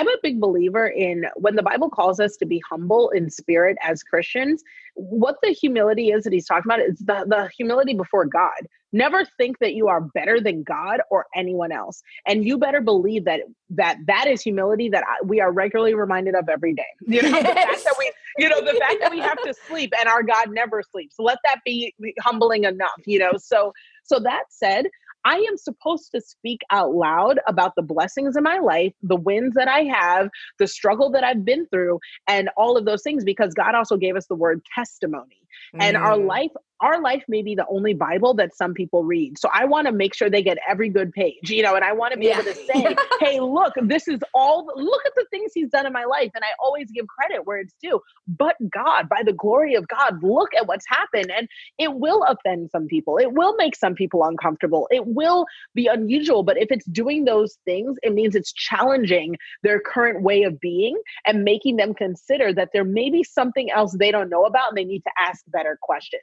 I'm a big believer in when the Bible calls us to be humble in spirit as Christians, what the humility is that he's talking about is the, the humility before God. Never think that you are better than God or anyone else. And you better believe that that that is humility that I, we are regularly reminded of every day. You know, yes. the fact that we, you know, the fact that we have to sleep and our God never sleeps. Let that be humbling enough, you know. So so that said, I am supposed to speak out loud about the blessings in my life, the wins that I have, the struggle that I've been through, and all of those things because God also gave us the word testimony. Mm. And our mm. life our life may be the only Bible that some people read. So I want to make sure they get every good page, you know, and I want to be yeah. able to say, hey, look, this is all, look at the things he's done in my life. And I always give credit where it's due. But God, by the glory of God, look at what's happened. And it will offend some people. It will make some people uncomfortable. It will be unusual. But if it's doing those things, it means it's challenging their current way of being and making them consider that there may be something else they don't know about and they need to ask better questions.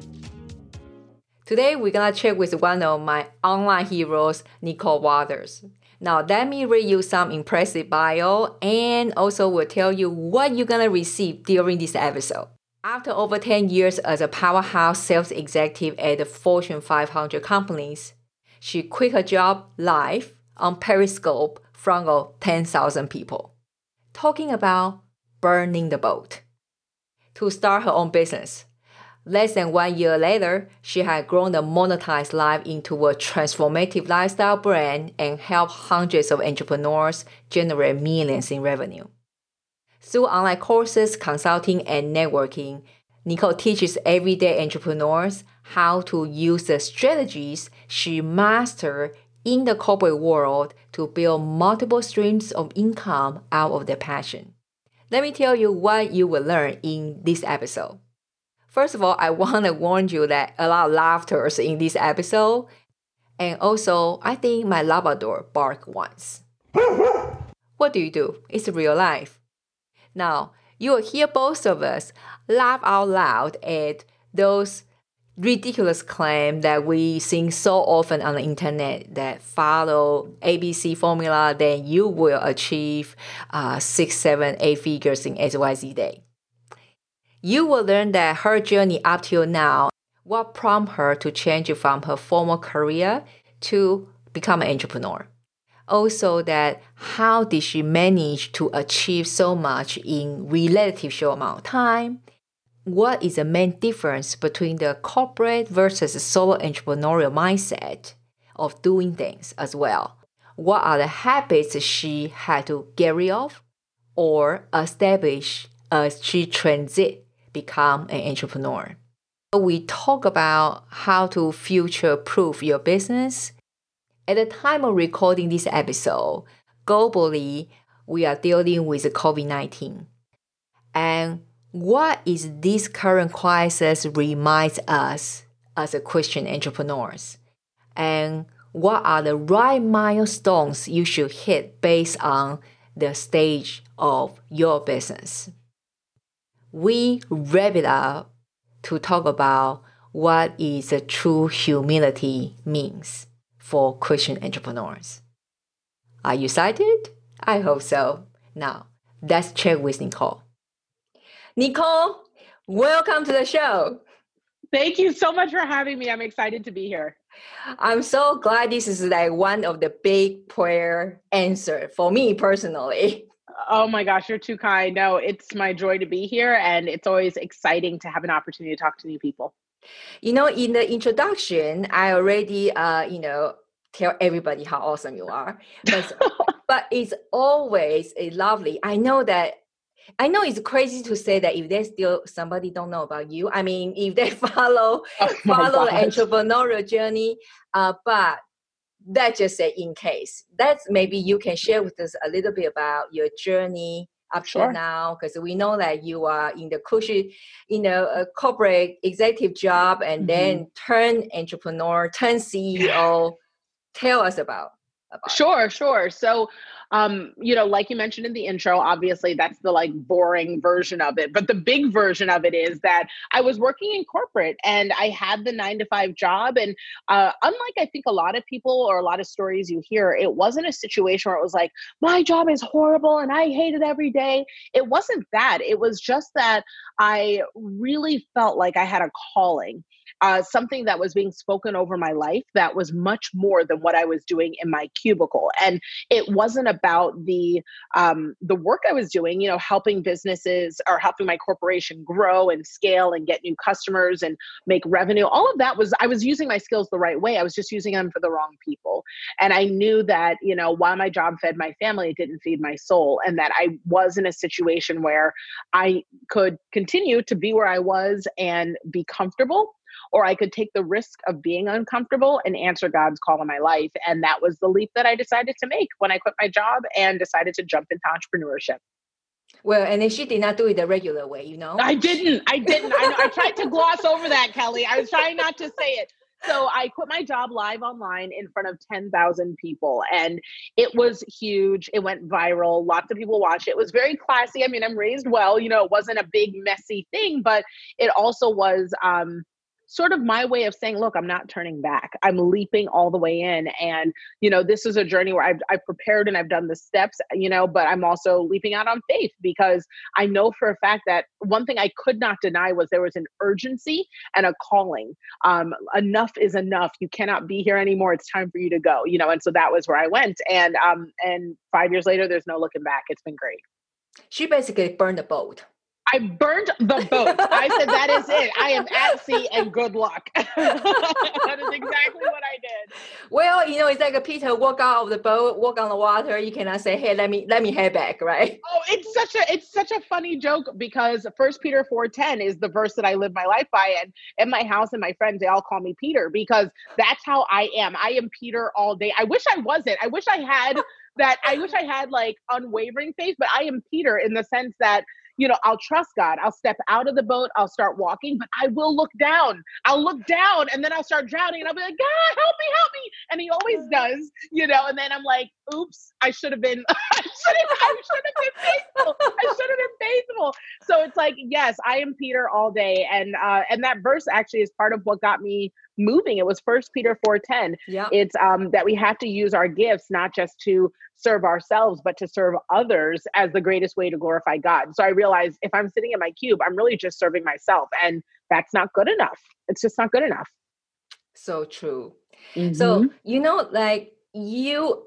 Today, we're gonna check with one of my online heroes, Nicole Walters. Now, let me read you some impressive bio and also will tell you what you're gonna receive during this episode. After over 10 years as a powerhouse sales executive at the Fortune 500 companies, she quit her job live on Periscope front of 10,000 people, talking about burning the boat to start her own business. Less than one year later, she had grown the monetized life into a transformative lifestyle brand and helped hundreds of entrepreneurs generate millions in revenue. Through online courses, consulting, and networking, Nicole teaches everyday entrepreneurs how to use the strategies she mastered in the corporate world to build multiple streams of income out of their passion. Let me tell you what you will learn in this episode. First of all, I want to warn you that a lot of laughter is in this episode. And also, I think my Labrador barked once. what do you do? It's real life. Now, you will hear both of us laugh out loud at those ridiculous claims that we see so often on the internet that follow ABC formula, then you will achieve uh, six, seven, eight figures in XYZ day you will learn that her journey up till now, what prompted her to change from her former career to become an entrepreneur. Also, that how did she manage to achieve so much in relative short amount of time? What is the main difference between the corporate versus solo entrepreneurial mindset of doing things as well? What are the habits she had to get rid of or establish as she transit become an entrepreneur. We talk about how to future proof your business. At the time of recording this episode, globally, we are dealing with COVID 19. And what is this current crisis reminds us as a Christian entrepreneurs? And what are the right milestones you should hit based on the stage of your business? We wrap it up to talk about what is a true humility means for Christian entrepreneurs. Are you excited? I hope so. Now, let's check with Nicole. Nicole, welcome to the show. Thank you so much for having me. I'm excited to be here. I'm so glad this is like one of the big prayer answer for me personally. Oh my gosh, you're too kind. No, it's my joy to be here, and it's always exciting to have an opportunity to talk to new people. You know, in the introduction, I already, uh, you know, tell everybody how awesome you are, but, but it's always a lovely. I know that. I know it's crazy to say that if there's still somebody don't know about you. I mean, if they follow oh follow the entrepreneurial journey, uh, but that just say in case. That's maybe you can share with us a little bit about your journey up sure. to now because we know that you are in the cushy you know a corporate executive job and mm-hmm. then turn entrepreneur turn ceo tell us about, about sure sure so um, you know, like you mentioned in the intro, obviously that's the like boring version of it. But the big version of it is that I was working in corporate and I had the nine to five job. And uh, unlike I think a lot of people or a lot of stories you hear, it wasn't a situation where it was like, my job is horrible and I hate it every day. It wasn't that. It was just that I really felt like I had a calling uh, something that was being spoken over my life that was much more than what I was doing in my cubicle. And it wasn't about the um, the work I was doing, you know, helping businesses or helping my corporation grow and scale and get new customers and make revenue. All of that was I was using my skills the right way. I was just using them for the wrong people. And I knew that, you know, while my job fed my family, it didn't feed my soul. And that I was in a situation where I could continue to be where I was and be comfortable or I could take the risk of being uncomfortable and answer God's call in my life. And that was the leap that I decided to make when I quit my job and decided to jump into entrepreneurship. Well, and then she did not do it the regular way, you know? I didn't. I didn't. I, I tried to gloss over that, Kelly. I was trying not to say it. So I quit my job live online in front of 10,000 people and it was huge. It went viral. Lots of people watched it. It was very classy. I mean, I'm raised well, you know, it wasn't a big messy thing, but it also was um sort of my way of saying, look, I'm not turning back. I'm leaping all the way in. And, you know, this is a journey where I've, I've prepared and I've done the steps, you know, but I'm also leaping out on faith because I know for a fact that one thing I could not deny was there was an urgency and a calling. Um, enough is enough. You cannot be here anymore. It's time for you to go, you know, and so that was where I went. And, um, and five years later, there's no looking back. It's been great. She basically burned the boat. I burned the boat. I said, that is it. I am at sea and good luck. that is exactly what I did. Well, you know, it's like a Peter walk out of the boat, walk on the water. You cannot say, hey, let me let me head back, right? Oh, it's such a it's such a funny joke because first Peter 4:10 is the verse that I live my life by. And in my house and my friends, they all call me Peter because that's how I am. I am Peter all day. I wish I wasn't. I wish I had that I wish I had like unwavering faith, but I am Peter in the sense that you know, I'll trust God. I'll step out of the boat, I'll start walking, but I will look down. I'll look down and then I'll start drowning and I'll be like, God, help me, help me. And he always does, you know, and then I'm like, oops, I should have been, I should have, I should have been faithful. I should have been faithful. So it's like, yes, I am Peter all day. And uh and that verse actually is part of what got me moving. It was first Peter 4:10. Yeah. It's um that we have to use our gifts not just to serve ourselves, but to serve others as the greatest way to glorify God. So I realized if I'm sitting in my cube, I'm really just serving myself. And that's not good enough. It's just not good enough. So true. Mm-hmm. So, you know, like you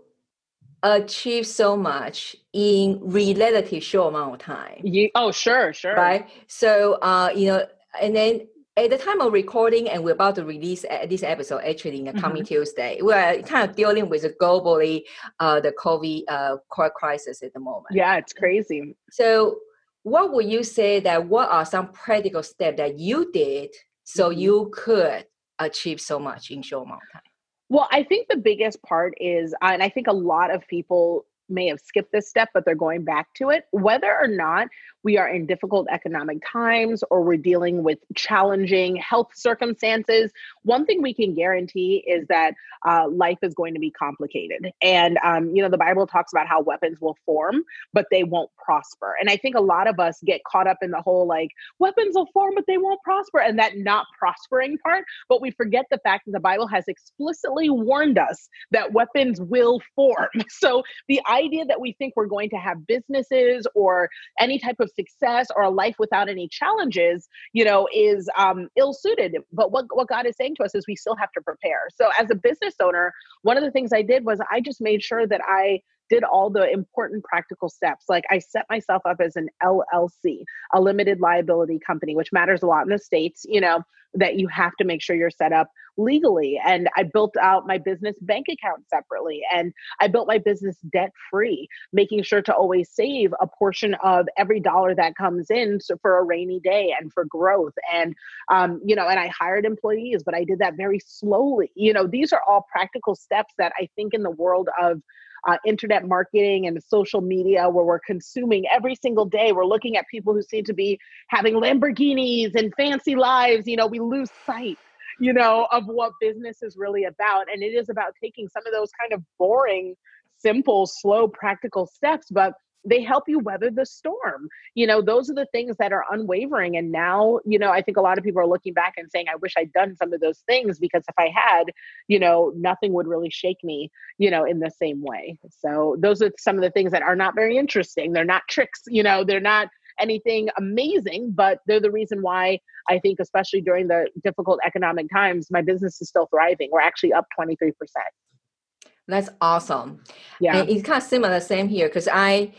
achieve so much in relatively short amount of time. You, oh, sure, sure. Right. So, uh, you know, and then at the time of recording, and we're about to release this episode actually in the coming mm-hmm. Tuesday, we're kind of dealing with the globally uh, the COVID uh, crisis at the moment. Yeah, it's crazy. So, what would you say that what are some practical steps that you did so mm-hmm. you could achieve so much in short amount of time? Well, I think the biggest part is, uh, and I think a lot of people may have skipped this step, but they're going back to it. Whether or not we are in difficult economic times or we're dealing with challenging health circumstances, one thing we can guarantee is that uh, life is going to be complicated. And, um, you know, the Bible talks about how weapons will form, but they won't prosper. And I think a lot of us get caught up in the whole like, weapons will form, but they won't prosper, and that not prospering part. But we forget the fact that the Bible has explicitly warned us that weapons will form. So the idea that we think we're going to have businesses or any type of success or a life without any challenges, you know, is um, ill suited. But what, what God is saying to us is we still have to prepare. So as a business owner, one of the things I did was I just made sure that I did all the important practical steps. Like I set myself up as an LLC, a limited liability company, which matters a lot in the States, you know, that you have to make sure you're set up legally. And I built out my business bank account separately and I built my business debt free, making sure to always save a portion of every dollar that comes in for a rainy day and for growth. And, um, you know, and I hired employees, but I did that very slowly. You know, these are all practical steps that I think in the world of uh, internet marketing and social media where we're consuming every single day. We're looking at people who seem to be having Lamborghinis and fancy lives. You know, we lose sight you know, of what business is really about. And it is about taking some of those kind of boring, simple, slow, practical steps, but they help you weather the storm. You know, those are the things that are unwavering. And now, you know, I think a lot of people are looking back and saying, I wish I'd done some of those things because if I had, you know, nothing would really shake me, you know, in the same way. So those are some of the things that are not very interesting. They're not tricks, you know, they're not anything amazing, but they're the reason why I think, especially during the difficult economic times, my business is still thriving. We're actually up 23%. That's awesome. Yeah. And it's kind of similar, same here, because I,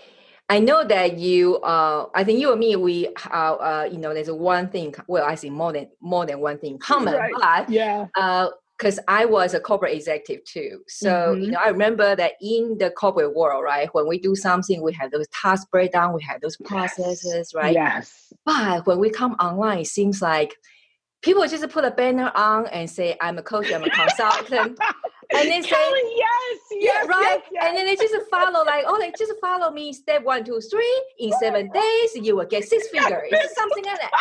I know that you, uh, I think you and me, we, uh, uh, you know, there's one thing. Well, I see more than more than one thing common, right. but yeah, uh, because I was a corporate executive too. So, mm-hmm. you know, I remember that in the corporate world, right, when we do something, we have those task breakdown, we have those processes, yes. right? Yes. But when we come online, it seems like people just put a banner on and say, I'm a coach, I'm a consultant. and they say, yes, yes, yeah, right? Yes, yes. And then they just follow, like, oh, they just follow me step one, two, three. In seven days, you will get six figures. It's something like that.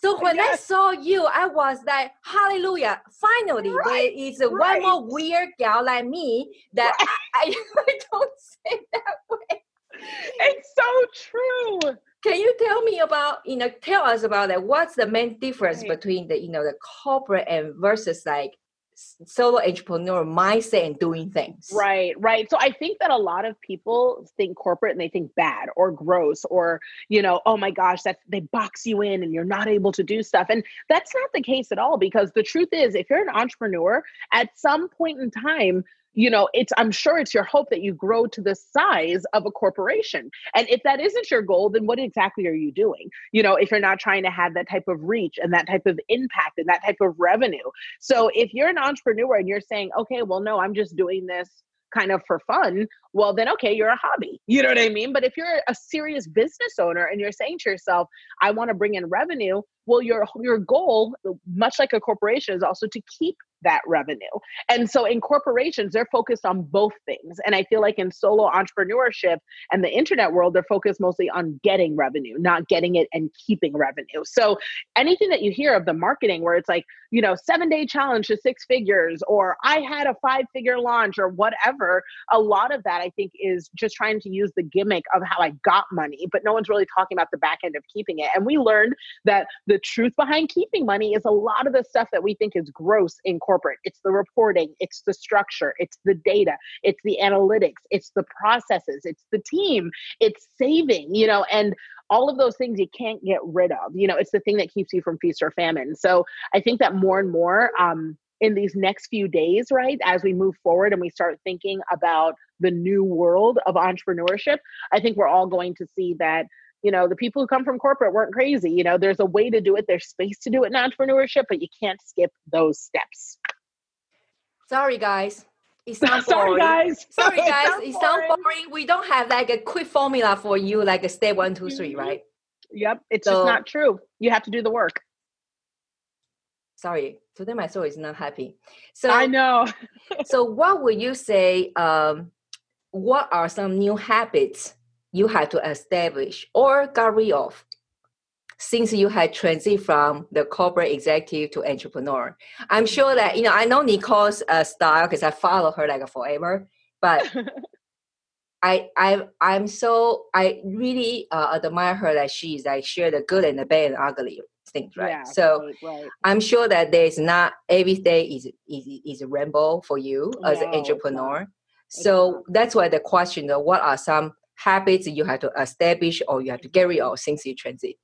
So when yes. I saw you, I was like, hallelujah, finally, right. there is a right. one more weird gal like me that right. I, I, don't say that way. It's so true. Can you tell me about, you know, tell us about that? What's the main difference between the, you know, the corporate and versus like solo entrepreneur mindset and doing things. Right, right. So I think that a lot of people think corporate and they think bad or gross or, you know, oh my gosh, that they box you in and you're not able to do stuff. And that's not the case at all because the truth is if you're an entrepreneur, at some point in time, you know it's i'm sure it's your hope that you grow to the size of a corporation and if that isn't your goal then what exactly are you doing you know if you're not trying to have that type of reach and that type of impact and that type of revenue so if you're an entrepreneur and you're saying okay well no i'm just doing this kind of for fun, well, then okay, you're a hobby. You know what I mean? But if you're a serious business owner and you're saying to yourself, I want to bring in revenue, well, your your goal, much like a corporation, is also to keep that revenue. And so in corporations, they're focused on both things. And I feel like in solo entrepreneurship and the internet world, they're focused mostly on getting revenue, not getting it and keeping revenue. So anything that you hear of the marketing where it's like, you know, seven day challenge to six figures, or I had a five figure launch, or whatever, a lot of that I think is just trying to use the gimmick of how I got money, but no one's really talking about the back end of keeping it. And we learned that the truth behind keeping money is a lot of the stuff that we think is gross in corporate. It's the reporting, it's the structure, it's the data, it's the analytics, it's the processes, it's the team, it's saving, you know, and all of those things you can't get rid of. You know, it's the thing that keeps you from feast or famine. So I think that more and more, um, in these next few days, right, as we move forward and we start thinking about the new world of entrepreneurship, I think we're all going to see that you know the people who come from corporate weren't crazy you know there's a way to do it there's space to do it in entrepreneurship but you can't skip those steps. Sorry guys. It sounds sorry guys. Sorry guys. it sounds boring. boring. We don't have like a quick formula for you like a step one two three mm-hmm. right? Yep. It's so, just not true. You have to do the work. Sorry. Today my soul is not happy. So i know. so what would you say um what are some new habits you had to establish or got rid of since you had transited from the corporate executive to entrepreneur. I'm sure that, you know, I know Nicole's uh, style because I follow her like a forever, but I, I, I'm so, I really uh, admire her that she's like share the good and the bad and ugly things, right? Yeah, so right, right. I'm sure that there's not every day is, is, is a rainbow for you no, as an entrepreneur. So that's why the question, of what are some habits you have to establish or you have to rid of since you transit?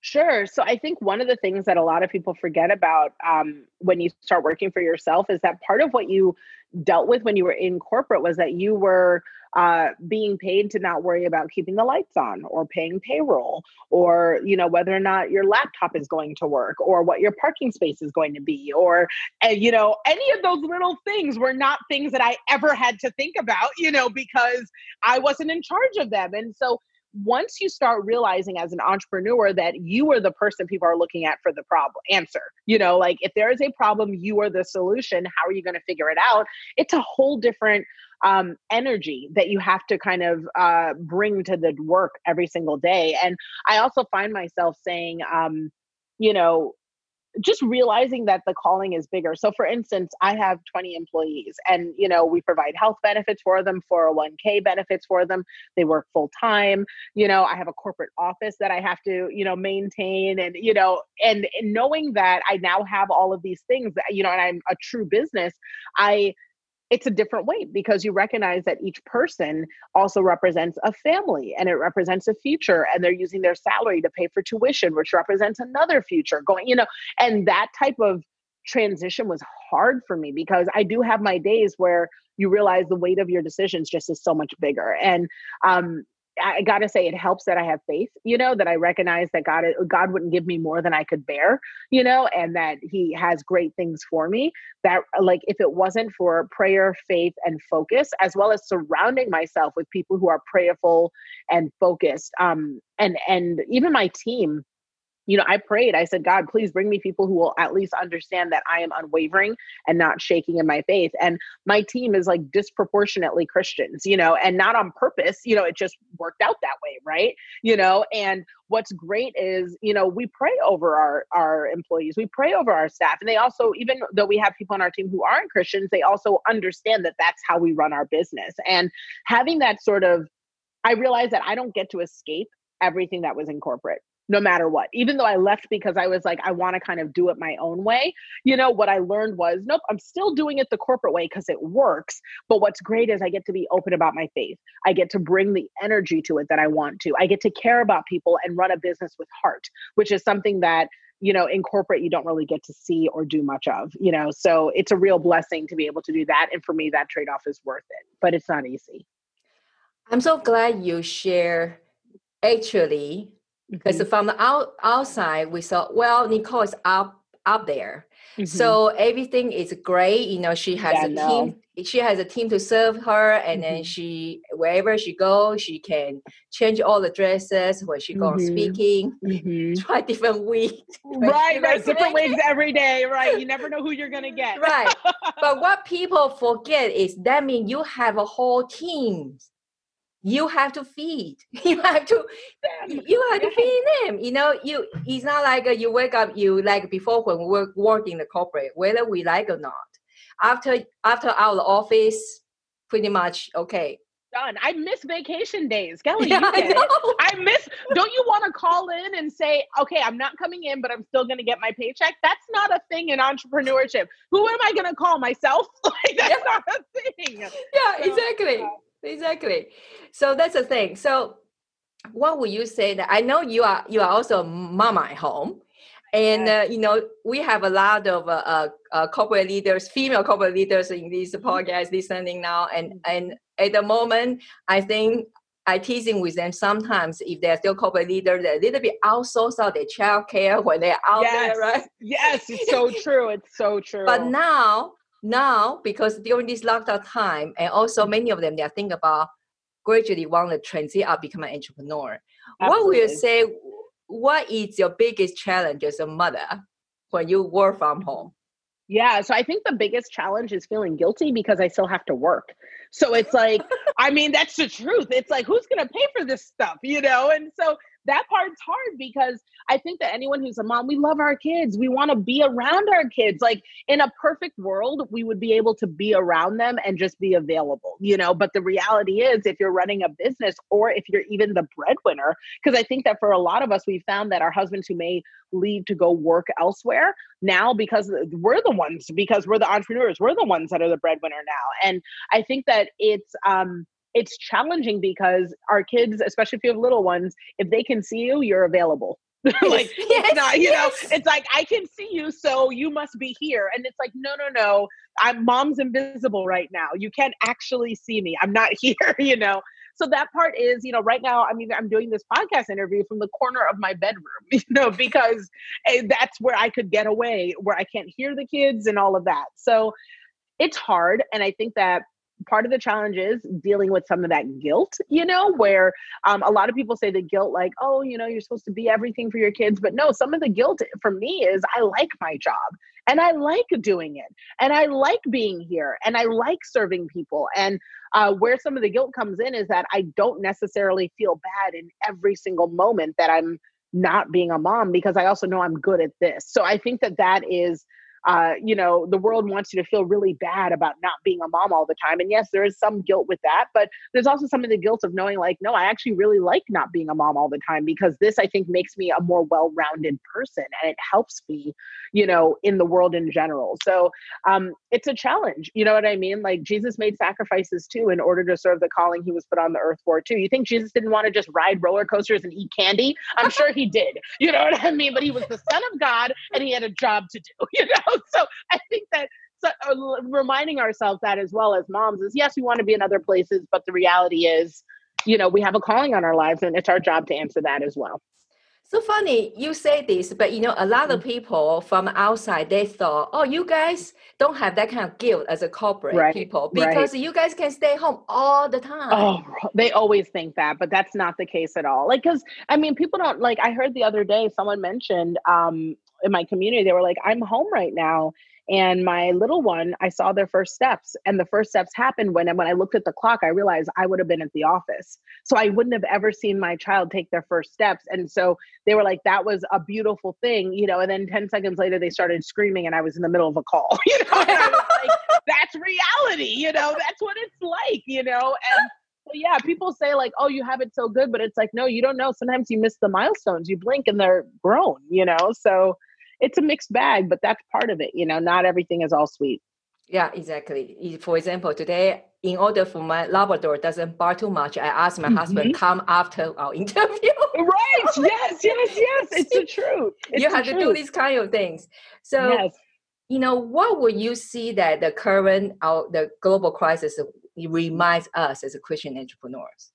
Sure. So I think one of the things that a lot of people forget about um, when you start working for yourself is that part of what you dealt with when you were in corporate was that you were uh, being paid to not worry about keeping the lights on or paying payroll or you know whether or not your laptop is going to work or what your parking space is going to be or uh, you know any of those little things were not things that i ever had to think about you know because i wasn't in charge of them. And so once you start realizing as an entrepreneur that you are the person people are looking at for the problem answer you know like if there is a problem you are the solution how are you going to figure it out? It's a whole different um, energy that you have to kind of uh, bring to the work every single day and i also find myself saying um, you know just realizing that the calling is bigger. So for instance, I have 20 employees and you know, we provide health benefits for them, 401k benefits for them. They work full time. You know, I have a corporate office that I have to, you know, maintain and you know, and, and knowing that I now have all of these things, you know, and I'm a true business, I it's a different way because you recognize that each person also represents a family and it represents a future and they're using their salary to pay for tuition which represents another future going you know and that type of transition was hard for me because i do have my days where you realize the weight of your decisions just is so much bigger. And um I gotta say, it helps that I have faith, you know, that I recognize that God, God wouldn't give me more than I could bear, you know, and that He has great things for me. That, like, if it wasn't for prayer, faith, and focus, as well as surrounding myself with people who are prayerful and focused, um, and and even my team, you know, I prayed. I said, God, please bring me people who will at least understand that I am unwavering and not shaking in my faith. And my team is like disproportionately Christians, you know, and not on purpose. You know, it just worked out that way, right? You know, and what's great is, you know, we pray over our our employees, we pray over our staff, and they also, even though we have people on our team who aren't Christians, they also understand that that's how we run our business. And having that sort of, I realize that I don't get to escape everything that was in corporate no matter what. Even though I left because I was like, I want to kind of do it my own way. You know, what I learned was, nope, I'm still doing it the corporate way because it works. But what's great is I get to be open about my faith. I get to bring the energy to it that I want to. I get to care about people and run a business with heart, which is something that you know in corporate you don't really get to see or do much of you know so it's a real blessing to be able to do that and for me that trade-off is worth it but it's not easy i'm so glad you share actually because mm-hmm. from the out, outside we thought well nicole is up up there mm-hmm. so everything is great you know she has yeah, a no. team she has a team to serve her and mm-hmm. then she wherever she goes she can change all the dresses when she goes mm-hmm. speaking mm-hmm. try different wigs right right different wigs every day right you never know who you're gonna get right but what people forget is that means you have a whole team you have to feed you have to you have to feed them you know you it's not like you wake up you like before when we work, work in the corporate whether we like or not after after our office pretty much okay done. I miss vacation days. Kelly, yeah, I, I, miss don't you want to call in and say, okay, I'm not coming in, but I'm still gonna get my paycheck? That's not a thing in entrepreneurship. Who am I gonna call myself? like that's yeah. not a thing. Yeah, so, exactly. Uh, exactly. So that's the thing. So what would you say that I know you are you are also a mama at home. And uh, you know we have a lot of uh, uh, uh corporate leaders, female corporate leaders in this mm-hmm. podcast listening now, and mm-hmm. and at the moment, I think I teasing with them sometimes if they're still corporate leaders, they're a little bit outsource out their child care when they're out yes. there, right? Yes, it's so true. It's so true. But now now because during this lockdown time and also many of them they are thinking about gradually want to transit out become an entrepreneur. Absolutely. what will you say what is your biggest challenge as a mother when you work from home? Yeah so i think the biggest challenge is feeling guilty because i still have to work. So it's like i mean that's the truth. It's like who's going to pay for this stuff you know? And so that part's hard because I think that anyone who's a mom, we love our kids. We want to be around our kids. Like in a perfect world, we would be able to be around them and just be available, you know. But the reality is, if you're running a business or if you're even the breadwinner, because I think that for a lot of us, we found that our husbands who may leave to go work elsewhere now because we're the ones, because we're the entrepreneurs, we're the ones that are the breadwinner now. And I think that it's, um, it's challenging because our kids, especially if you have little ones, if they can see you, you're available. like yes, it's not, you yes. know, it's like I can see you, so you must be here. And it's like, no, no, no. I'm mom's invisible right now. You can't actually see me. I'm not here, you know. So that part is, you know, right now I mean I'm doing this podcast interview from the corner of my bedroom, you know, because eh, that's where I could get away, where I can't hear the kids and all of that. So it's hard and I think that part of the challenge is dealing with some of that guilt, you know, where um, a lot of people say the guilt, like, oh, you know, you're supposed to be everything for your kids. But no, some of the guilt for me is I like my job and I like doing it and I like being here and I like serving people. And uh, where some of the guilt comes in is that I don't necessarily feel bad in every single moment that I'm not being a mom because I also know I'm good at this. So I think that that is uh, you know, the world wants you to feel really bad about not being a mom all the time. And yes, there is some guilt with that, but there's also some of the guilt of knowing, like, no, I actually really like not being a mom all the time because this, I think, makes me a more well rounded person and it helps me, you know, in the world in general. So um, it's a challenge. You know what I mean? Like, Jesus made sacrifices too in order to serve the calling he was put on the earth for, too. You think Jesus didn't want to just ride roller coasters and eat candy? I'm sure he did. You know what I mean? But he was the son of God and he had a job to do, you know? so I think that so, uh, reminding ourselves that as well as moms is yes, we want to be in other places, but the reality is, you know, we have a calling on our lives and it's our job to answer that as well. So funny you say this, but you know, a lot of mm. people from outside they thought, oh, you guys don't have that kind of guilt as a corporate right, people because right. you guys can stay home all the time. Oh, they always think that, but that's not the case at all. Like, because I mean, people don't like. I heard the other day someone mentioned um, in my community, they were like, I'm home right now. And my little one, I saw their first steps. And the first steps happened when, when I looked at the clock, I realized I would have been at the office. So I wouldn't have ever seen my child take their first steps. And so they were like, that was a beautiful thing, you know. And then 10 seconds later, they started screaming, and I was in the middle of a call, you know. Like, that's reality, you know, that's what it's like, you know. And yeah, people say like, "Oh, you have it so good," but it's like, no, you don't know. Sometimes you miss the milestones. You blink and they're grown, you know. So it's a mixed bag, but that's part of it. You know, not everything is all sweet. Yeah, exactly. For example, today, in order for my Labrador doesn't bark too much, I asked my mm-hmm. husband come after our interview. right. Yes. Yes. Yes. It's the truth. It's you have truth. to do these kind of things. So. Yes. You know what would you see that the current uh, the global crisis reminds us as a Christian entrepreneurs?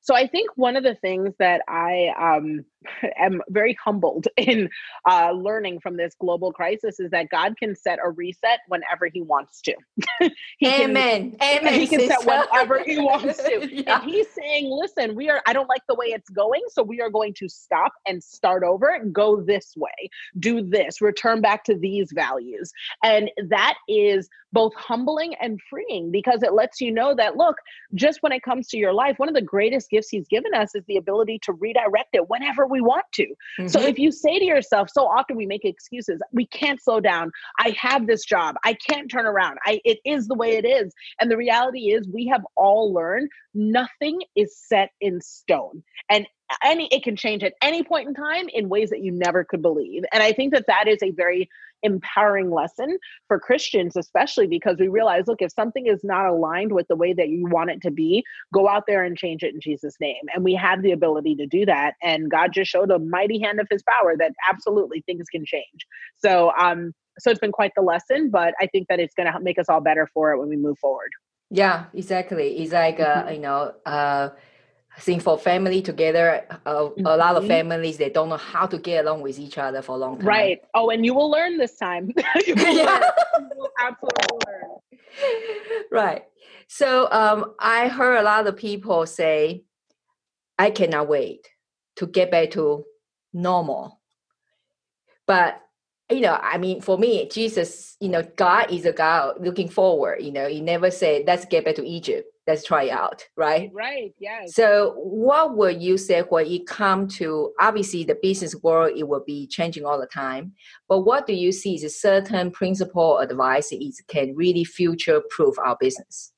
So I think one of the things that I um, am very humbled in uh, learning from this global crisis is that God can set a reset whenever He wants to. he Amen. Can, Amen. He can sister. set whenever He wants to. yeah. And He's saying, "Listen, we are. I don't like the way it's going, so we are going to stop and start over. Go this way. Do this. Return back to these values." And that is both humbling and freeing because it lets you know that look, just when it comes to your life, one of the greatest gifts He's given us is the ability to redirect it whenever we want to. Mm-hmm. So if you say to yourself, so often we make excuses, we can't slow down. I have this job. I can't turn around. I it is the way it is. And the reality is we have all learned nothing is set in stone. And any it can change at any point in time in ways that you never could believe and i think that that is a very empowering lesson for christians especially because we realize look if something is not aligned with the way that you want it to be go out there and change it in jesus name. And we have the ability to do that. And god just showed a mighty hand of his power that absolutely things can change. So um so it's been quite the lesson but i think that it's going to make us all better for it when we move forward. Yeah exactly. It's like uh, mm-hmm. you know uh think for family together, uh, mm-hmm. a lot of families they don't know how to get along with each other for a long time. Right. Oh, and you will learn this time. you will yeah. learn. You will absolutely learn. Right. So um, I heard a lot of people say, "I cannot wait to get back to normal," but you know, I mean, for me, Jesus, you know, God is a God looking forward. You know, He never said, "Let's get back to Egypt." Let's try it out right? Right yes. So what would you say when it come to obviously the business world it will be changing all the time but what do you see is a certain principle advice is can really future proof our business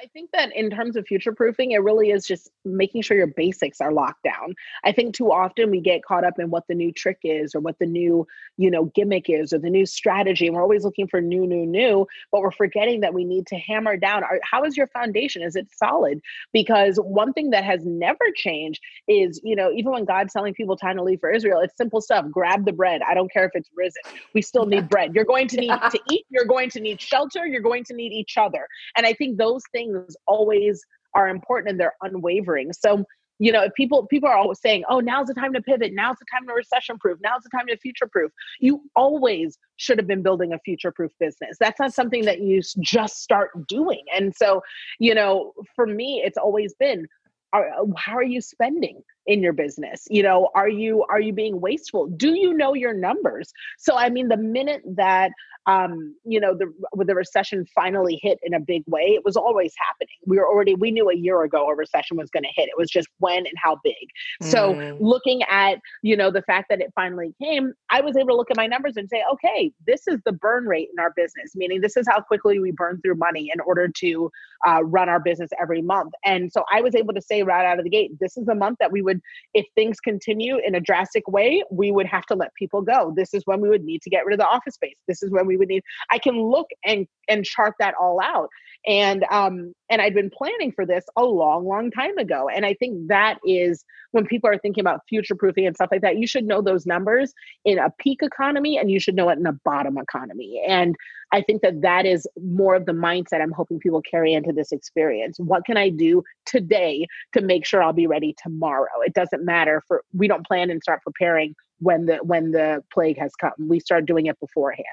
I think that in terms of future proofing, it really is just making sure your basics are locked down. I think too often we get caught up in what the new trick is or what the new, you know, gimmick is or the new strategy. And we're always looking for new, new, new, but we're forgetting that we need to hammer down our, how is your foundation? Is it solid? Because one thing that has never changed is, you know, even when God's telling people time to leave for Israel, it's simple stuff. Grab the bread. I don't care if it's risen. We still need bread. You're going to need to eat. You're going to need shelter. You're going to need each other. And I think those things always are important and they're unwavering. So, you know, if people people are always saying, "Oh, now's the time to pivot. Now's the time to recession proof. Now's the time to future proof." You always should have been building a future proof business. That's not something that you just start doing. And so, you know, for me, it's always been how are you spending in your business you know are you are you being wasteful do you know your numbers so i mean the minute that um, you know, the with the recession finally hit in a big way, it was always happening. We were already we knew a year ago a recession was going to hit. It was just when and how big. Mm. So looking at you know the fact that it finally came, I was able to look at my numbers and say, okay, this is the burn rate in our business. Meaning this is how quickly we burn through money in order to uh, run our business every month. And so I was able to say right out of the gate, this is the month that we would, if things continue in a drastic way, we would have to let people go. This is when we would need to get rid of the office space. This is when we would need i can look and and chart that all out and um and i'd been planning for this a long long time ago and i think that is when people are thinking about future proofing and stuff like that you should know those numbers in a peak economy and you should know it in a bottom economy and i think that that is more of the mindset i'm hoping people carry into this experience what can i do today to make sure i'll be ready tomorrow it doesn't matter for we don't plan and start preparing when the when the plague has come we start doing it beforehand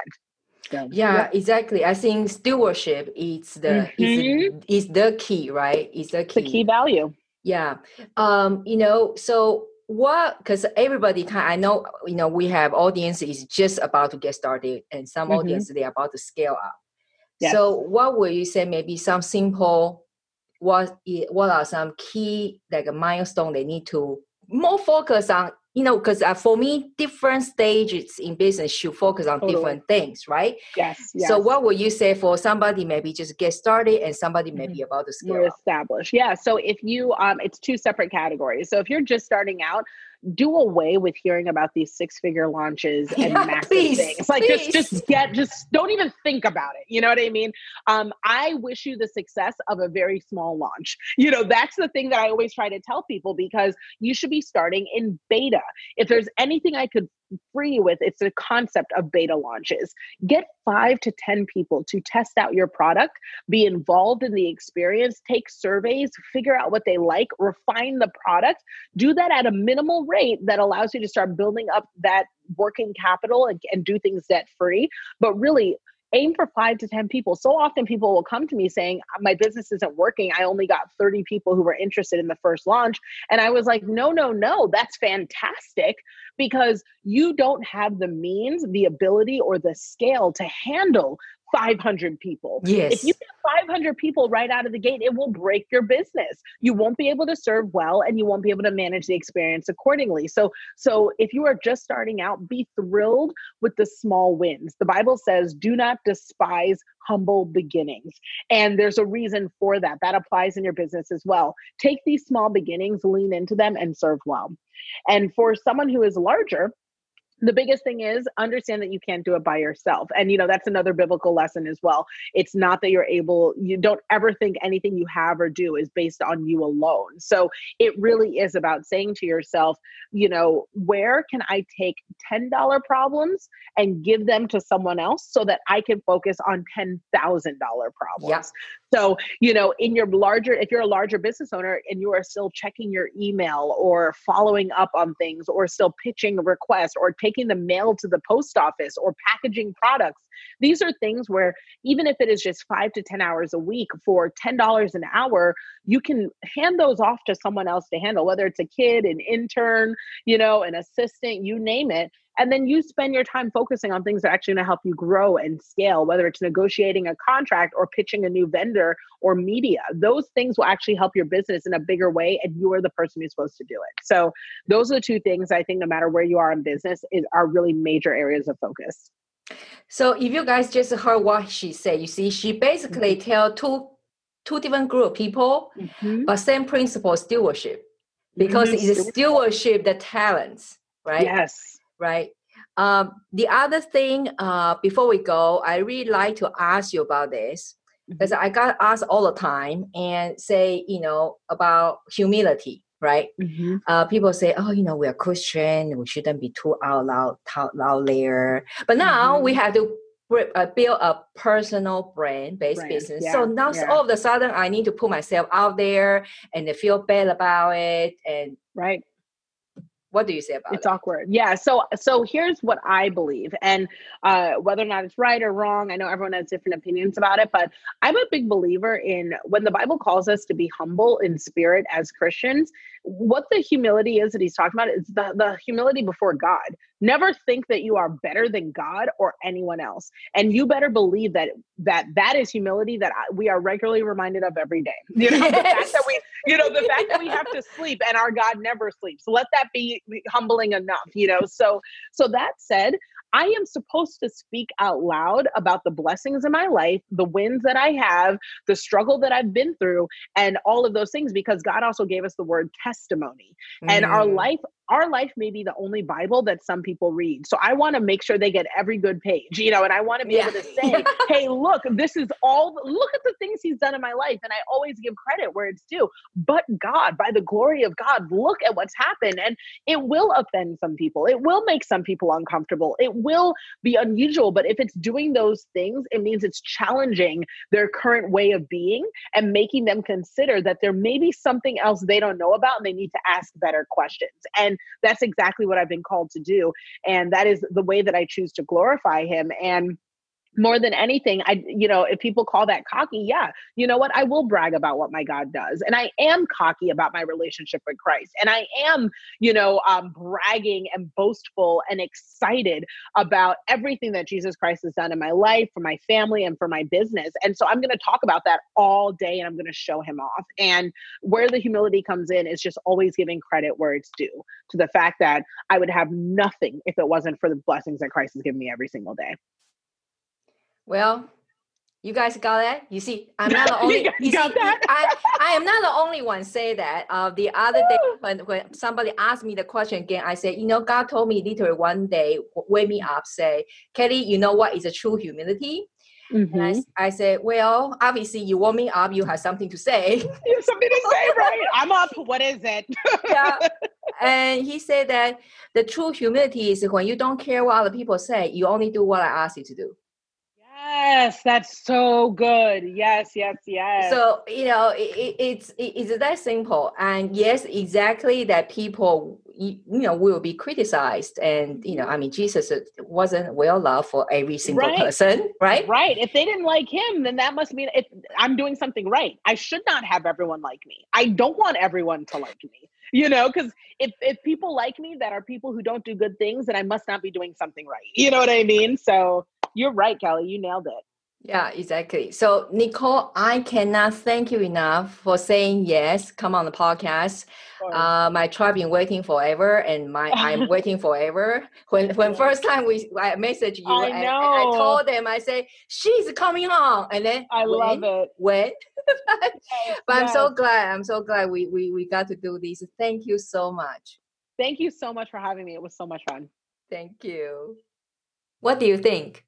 yeah, yeah, exactly. I think stewardship is the mm-hmm. is, is the key, right? Is the key. The key value. Yeah. Um, you know, so what because everybody kind I know, you know, we have audience is just about to get started and some mm-hmm. audience they're about to scale up. Yes. So what would you say maybe some simple what what are some key like a milestone they need to more focus on you know, because uh, for me, different stages in business should focus on totally. different things, right? Yes, yes, So, what would you say for somebody maybe just get started and somebody maybe mm-hmm. about to scale? More established, yeah. So, if you, um, it's two separate categories. So, if you're just starting out, do away with hearing about these six figure launches and yeah, massive please, things. Like please. just just get just don't even think about it. You know what I mean? Um, I wish you the success of a very small launch. You know, that's the thing that I always try to tell people because you should be starting in beta. If there's anything I could free with it's the concept of beta launches get five to ten people to test out your product be involved in the experience take surveys figure out what they like refine the product do that at a minimal rate that allows you to start building up that working capital and, and do things debt free but really aim for five to 10 people. So often people will come to me saying, My business isn't working. I only got 30 people who were interested in the first launch. And I was like, No, no, no, that's fantastic because you don't have the means, the ability, or the scale to handle 500 people. Yes. If you get 500 people right out of the gate, it will break your business. You won't be able to serve well and you won't be able to manage the experience accordingly. So so if you are just starting out, be thrilled with the small wins. The Bible says, "Do not despise humble beginnings." And there's a reason for that. That applies in your business as well. Take these small beginnings, lean into them and serve well. And for someone who is larger, the biggest thing is understand that you can't do it by yourself. And you know that's another biblical lesson as well. It's not that you're able you don't ever think anything you have or do is based on you alone. So it really is about saying to yourself you know where can i take $10 problems and give them to someone else so that i can focus on $10000 problems? Yeah. So you know in your larger if you're a larger business owner and you are still checking your email or following up on things or still pitching requests or taking the mail to the post office or packaging products. These are things where even if it is just five to 10 hours a week for $10 an hour, you can hand those off to someone else to handle, whether it's a kid, an intern, you know, an assistant, you name it and then you spend your time focusing on things that are actually going to help you grow and scale whether it's negotiating a contract or pitching a new vendor or media those things will actually help your business in a bigger way and you are the person who's supposed to do it so those are the two things i think no matter where you are in business is are really major areas of focus so if you guys just heard what she said you see she basically mm-hmm. tell two two different group of people, Mhm. but same principle stewardship because Mhm. it's stewardship the talents, right? Yes. Right. Um, the other thing, uh, before we go, I really like to ask you about this because I got asked all the time and say, you know, about humility, right? Mhm. uh, people say, oh, you know, we're Christian, we shouldn't be too out loud, out loud there. But now we Mhm. have to uh, build a personal brand-based Brand, business. yeah, so now yeah. all of a sudden, I need to put myself out there and feel bad about it. And Right. What do you say about it's it? It's awkward. Yeah so so here's what i believe and uh whether or not it's right or wrong i know everyone has different opinions about it but i'm a big believer in when the bible calls us to be humble in spirit as christians what the humility is that he's talking about is the, the humility before god. Never think that you are better than god or anyone else and you better believe that that that is humility that I, we are regularly reminded of every day. You know the fact that we you know the fact that we have to sleep and our god never sleeps let that be humbling enough you know? So so that said i am supposed to speak out loud about the blessings in my life the wins that i have the struggle that i've been through and all of those things because god also gave us the word testimony. And our Mm. life our life may be the only bible that some people read. So i want to make sure they get every good page you know and i want to be Yeah. able to say hey look this is all look at the things he's done in my life. And i always give credit where it's due. But god by the glory of god look at what's happened and it will offend some people. It will make some people uncomfortable. It will be unusual but if it's doing those things it means it's challenging their current way of being and making them consider that there may be something else they don't know about and they need to ask better questions. And that's exactly what i've been called to do. And that is the way that i choose to glorify him. And more than anything i you know if people call that cocky yeah. You know what? I will brag about what my god does and i am cocky about my relationship with christ and i am you know um, bragging and boastful and excited about everything that jesus christ has done in my life for my family and for my business. And so i'm going to talk about that all day and i'm going to show him off. And where the humility comes in is just always giving credit where it's due to the fact that i would have nothing if it wasn't for the blessings that christ has given me every single day Well, you guys got that? You see, I'm not the only. guys you got see, that? I, I am not the only one say that. Uh, the other day when, when somebody asked me the question again, I said, you know, God told me literally one day, wake me up, say, Kelly, you know what is a true humility? And I, Mhm. s- I said, well, obviously you woke me up, you have something to say. You have something to say, right? I'm up. What is it? yeah. And he said that the true humility is when you don't care what other people say, you only do what I ask you to do. Yes, that's so good. Yes, yes, yes. So you know, it, it, it's it, it's that simple. And yes, exactly that people you, know will be criticized. And you know, I mean, Jesus uh, wasn't well loved for every single Right. person, right? Right. If they didn't like him, then that must mean if I'm doing something right. I should not have everyone like me. I don't want everyone to like me. You know, because if if people like me that are people who don't do good things, then I must not be doing something right. You know what I mean? So you're right, Kelly. You nailed it. Yeah, exactly. So, Nicole, I cannot thank you enough for saying yes. Come on the podcast. Uh, my tribe been waiting forever, and my I'm waiting forever. When when first time we I messaged you, I and, and I told them I say she's coming on, and then I love it. When? Yes, But I'm so glad. I'm so glad we we we got to do this. Thank you so much. Thank you so much for having me. It was so much fun. Thank you. What do you think?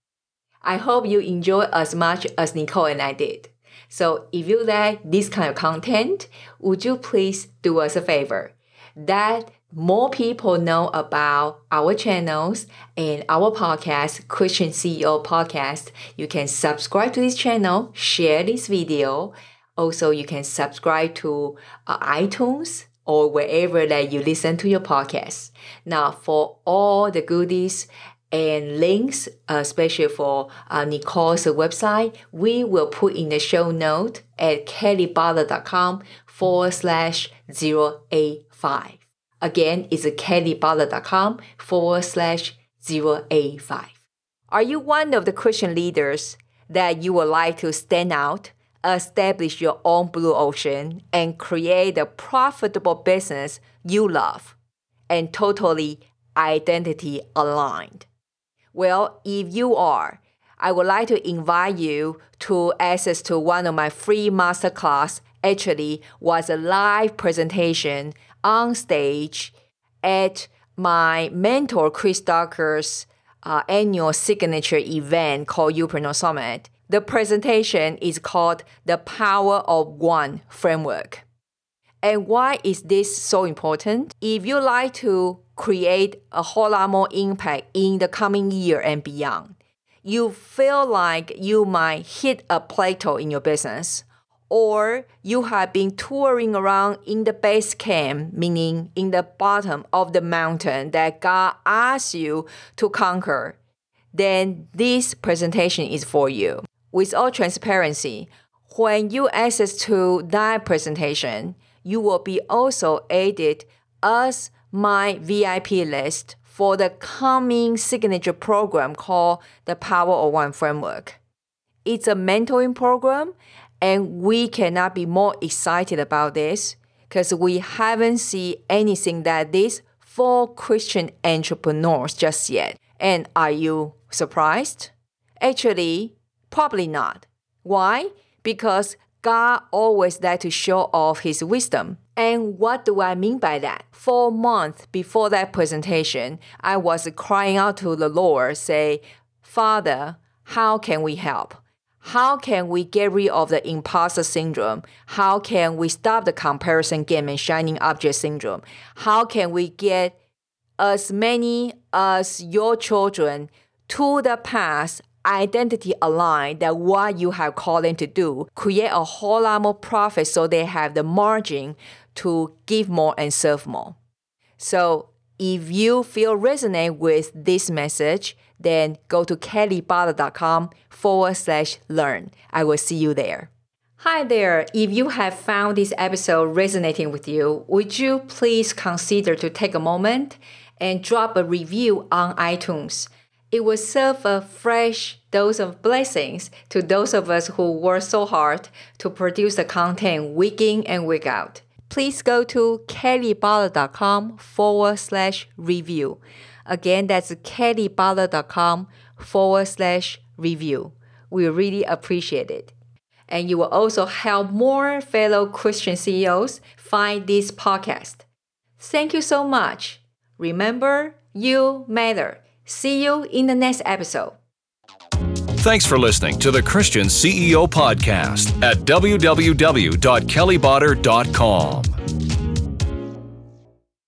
I hope you enjoy as much as Nicole and I did. So if you like this kind of content, would you please do us a favor? That more people know about our channels and our podcast, Christian CEO Podcast. You can subscribe to this channel, share this video. Also, you can subscribe to uh, iTunes or wherever that you listen to your podcast. Now, for all the goodies and links, uh, especially for uh, Nicole's website, we will put in the show note at kellybotha.com forward slash 085. Again, it's kellybotha.com forward slash 085. Are you one of the Christian leaders that you would like to stand out, establish your own blue ocean, and create a profitable business you love and totally identity aligned? Well, if you are, I would like to invite you to access to one of my free masterclass. Actually, was a live presentation on stage at my mentor Chris Ducker's uh, annual signature event called Youpreneur Summit. The presentation is called the Power of One Framework. And why is this so important? If you like to create a whole lot more impact in the coming year and beyond, you feel like you might hit a plateau in your business, or you have been touring around in the base camp, meaning in the bottom of the mountain that God asks you to conquer, then this presentation is for you. With all transparency, when you access to that presentation, you will be also aided as my VIP list for the coming signature program called the Power of One Framework. It's a mentoring program, and we cannot be more excited about this because we haven't seen anything that this for Christian entrepreneurs just yet. And are you surprised? Actually, probably not. Why? Because God always likes to show off his wisdom. And what do I mean by that? Four months before that presentation, I was crying out to the Lord, say, Father, how can we help? How can we get rid of the imposter syndrome? How can we stop the comparison game and shining object syndrome? How can we get as many as your children to the path identity aligned that what you have called them to do, create a whole lot more profit so they have the margin to give more and serve more. So if you feel resonate with this message, then go to kellybotha.com forward slash learn. I will see you there. Hi there. If you have found this episode resonating with you, would you please consider to take a moment and drop a review on iTunes? It will serve a fresh dose of blessings to those of us who work so hard to produce the content week in and week out. Please go to kellybotha.com forward slash review. Again, that's kellybotha.com forward slash review. We really appreciate it. And you will also help more fellow Christian CEOs find this podcast. Thank you so much. Remember, you matter. See you in the next episode. Thanks for listening to the Christian CEO Podcast at www.kellybotha.com.